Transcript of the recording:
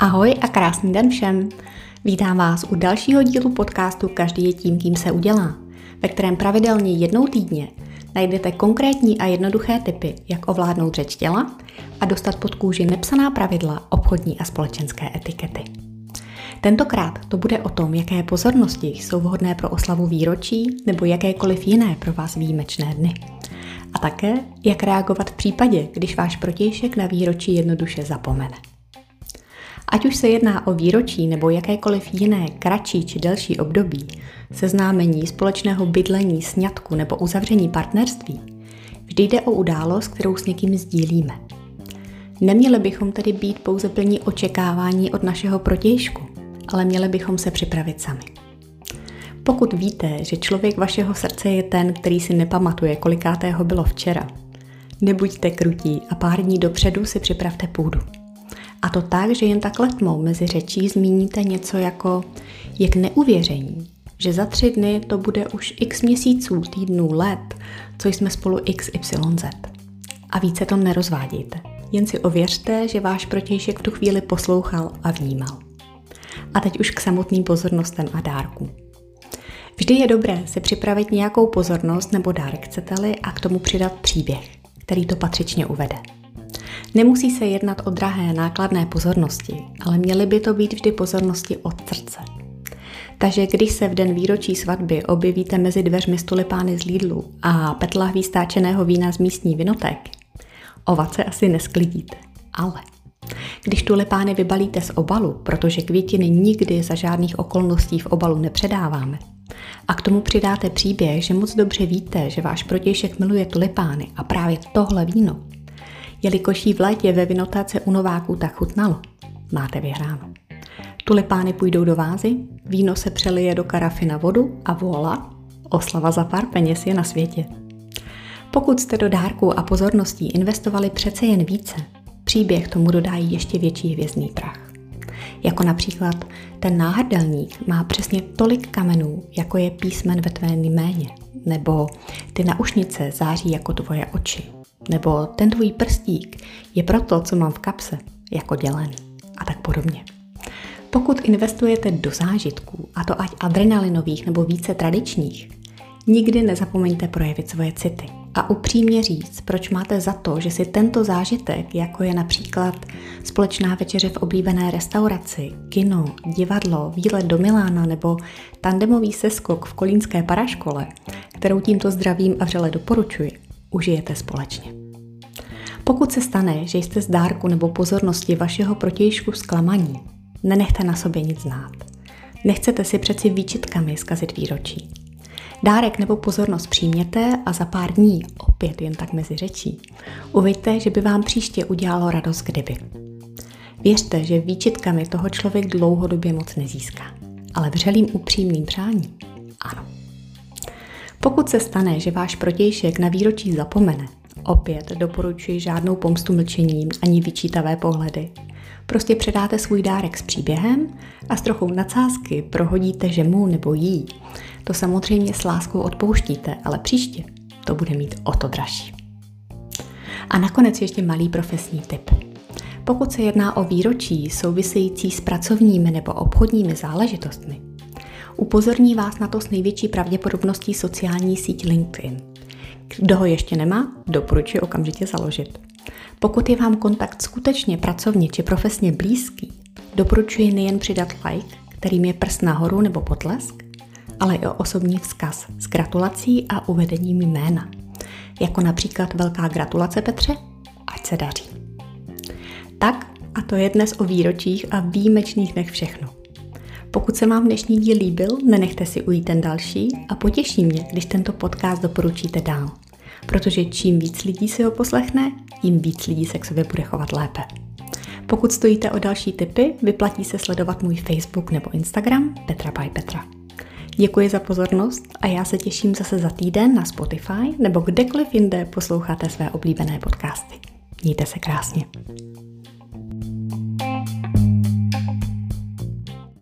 Ahoj a krásný den všem. Vítám vás u dalšího dílu podcastu Každý je tím, kým se udělá, ve kterém pravidelně jednou týdně najdete konkrétní a jednoduché typy, jak ovládnout řeč těla a dostat pod kůži nepsaná pravidla obchodní a společenské etikety. Tentokrát to bude o tom, jaké pozornosti jsou vhodné pro oslavu výročí nebo jakékoliv jiné pro vás výjimečné dny. A také, jak reagovat v případě, když váš protějšek na výročí jednoduše zapomene. Ať už se jedná o výročí nebo jakékoliv jiné kratší či delší období, seznámení, společného bydlení, sňatku nebo uzavření partnerství, vždy jde o událost, kterou s někým sdílíme. Neměli bychom tedy být pouze plní očekávání od našeho protějšku, ale měli bychom se připravit sami. Pokud víte, že člověk vašeho srdce je ten, který si nepamatuje, kolikátého bylo včera, nebuďte krutí a pár dní dopředu si připravte půdu. A to tak, že jen tak letmou mezi řečí zmíníte něco jako je k neuvěření, že za tři dny to bude už x měsíců, týdnů, let, co jsme spolu XYZ. A více to nerozvádějte. Jen si ověřte, že váš protějšek v tu chvíli poslouchal a vnímal. A teď už k samotným pozornostem a dárkům. Vždy je dobré si připravit nějakou pozornost nebo dárek chcete-li a k tomu přidat příběh, který to patřičně uvede. Nemusí se jednat o drahé nákladné pozornosti, ale měly by to být vždy pozornosti od srdce. Takže když se v den výročí svatby objevíte mezi dveřmi stolipány z Lidlu a petlahví stáčeného vína z místní vinotek, ovace asi nesklidíte, ale když tulipány vybalíte z obalu, protože květiny nikdy za žádných okolností v obalu nepředáváme, a k tomu přidáte příběh, že moc dobře víte, že váš protějšek miluje tulipány a právě tohle víno, jelikož jí v létě ve vinotáce u Nováků tak chutnalo. Máte vyhráno. Tulipány půjdou do vázy, víno se přelije do karafy na vodu a vola, oslava za pár peněz je na světě. Pokud jste do dárků a pozorností investovali přece jen více, příběh tomu dodají ještě větší hvězdný prach. Jako například ten náhrdelník má přesně tolik kamenů, jako je písmen ve tvé jméně. Nebo ty naušnice září jako tvoje oči. Nebo ten tvůj prstík je proto, co mám v kapse, jako dělený. A tak podobně. Pokud investujete do zážitků, a to ať adrenalinových nebo více tradičních, nikdy nezapomeňte projevit svoje city a upřímně říct, proč máte za to, že si tento zážitek, jako je například společná večeře v oblíbené restauraci, kino, divadlo, výlet do Milána nebo tandemový seskok v kolínské paraškole, kterou tímto zdravím a vřele doporučuji, užijete společně. Pokud se stane, že jste z dárku nebo pozornosti vašeho protějšku zklamaní, nenechte na sobě nic znát. Nechcete si přeci výčitkami zkazit výročí. Dárek nebo pozornost přijměte a za pár dní, opět jen tak mezi řečí, uvidíte, že by vám příště udělalo radost kdyby. Věřte, že výčitkami toho člověk dlouhodobě moc nezíská, ale vřelým upřímným přáním ano. Pokud se stane, že váš protějšek na výročí zapomene, opět doporučuji žádnou pomstu mlčením ani vyčítavé pohledy. Prostě předáte svůj dárek s příběhem a s trochou nadsázky prohodíte, že mu nebo jí to samozřejmě s láskou odpouštíte, ale příště to bude mít o to dražší. A nakonec ještě malý profesní tip. Pokud se jedná o výročí související s pracovními nebo obchodními záležitostmi, upozorní vás na to s největší pravděpodobností sociální síť LinkedIn. Kdo ho ještě nemá, doporučuji okamžitě založit. Pokud je vám kontakt skutečně pracovně či profesně blízký, doporučuji nejen přidat like, kterým je prst nahoru nebo potlesk, ale i o osobní vzkaz s gratulací a uvedením jména. Jako například velká gratulace Petře, ať se daří. Tak a to je dnes o výročích a výjimečných dnech všechno. Pokud se vám dnešní díl líbil, nenechte si ujít ten další a potěší mě, když tento podcast doporučíte dál. Protože čím víc lidí si ho poslechne, tím víc lidí se k sobě bude chovat lépe. Pokud stojíte o další tipy, vyplatí se sledovat můj Facebook nebo Instagram Petra by Petra. Děkuji za pozornost a já se těším zase za týden na Spotify nebo kdekoliv jinde posloucháte své oblíbené podcasty. Mějte se krásně.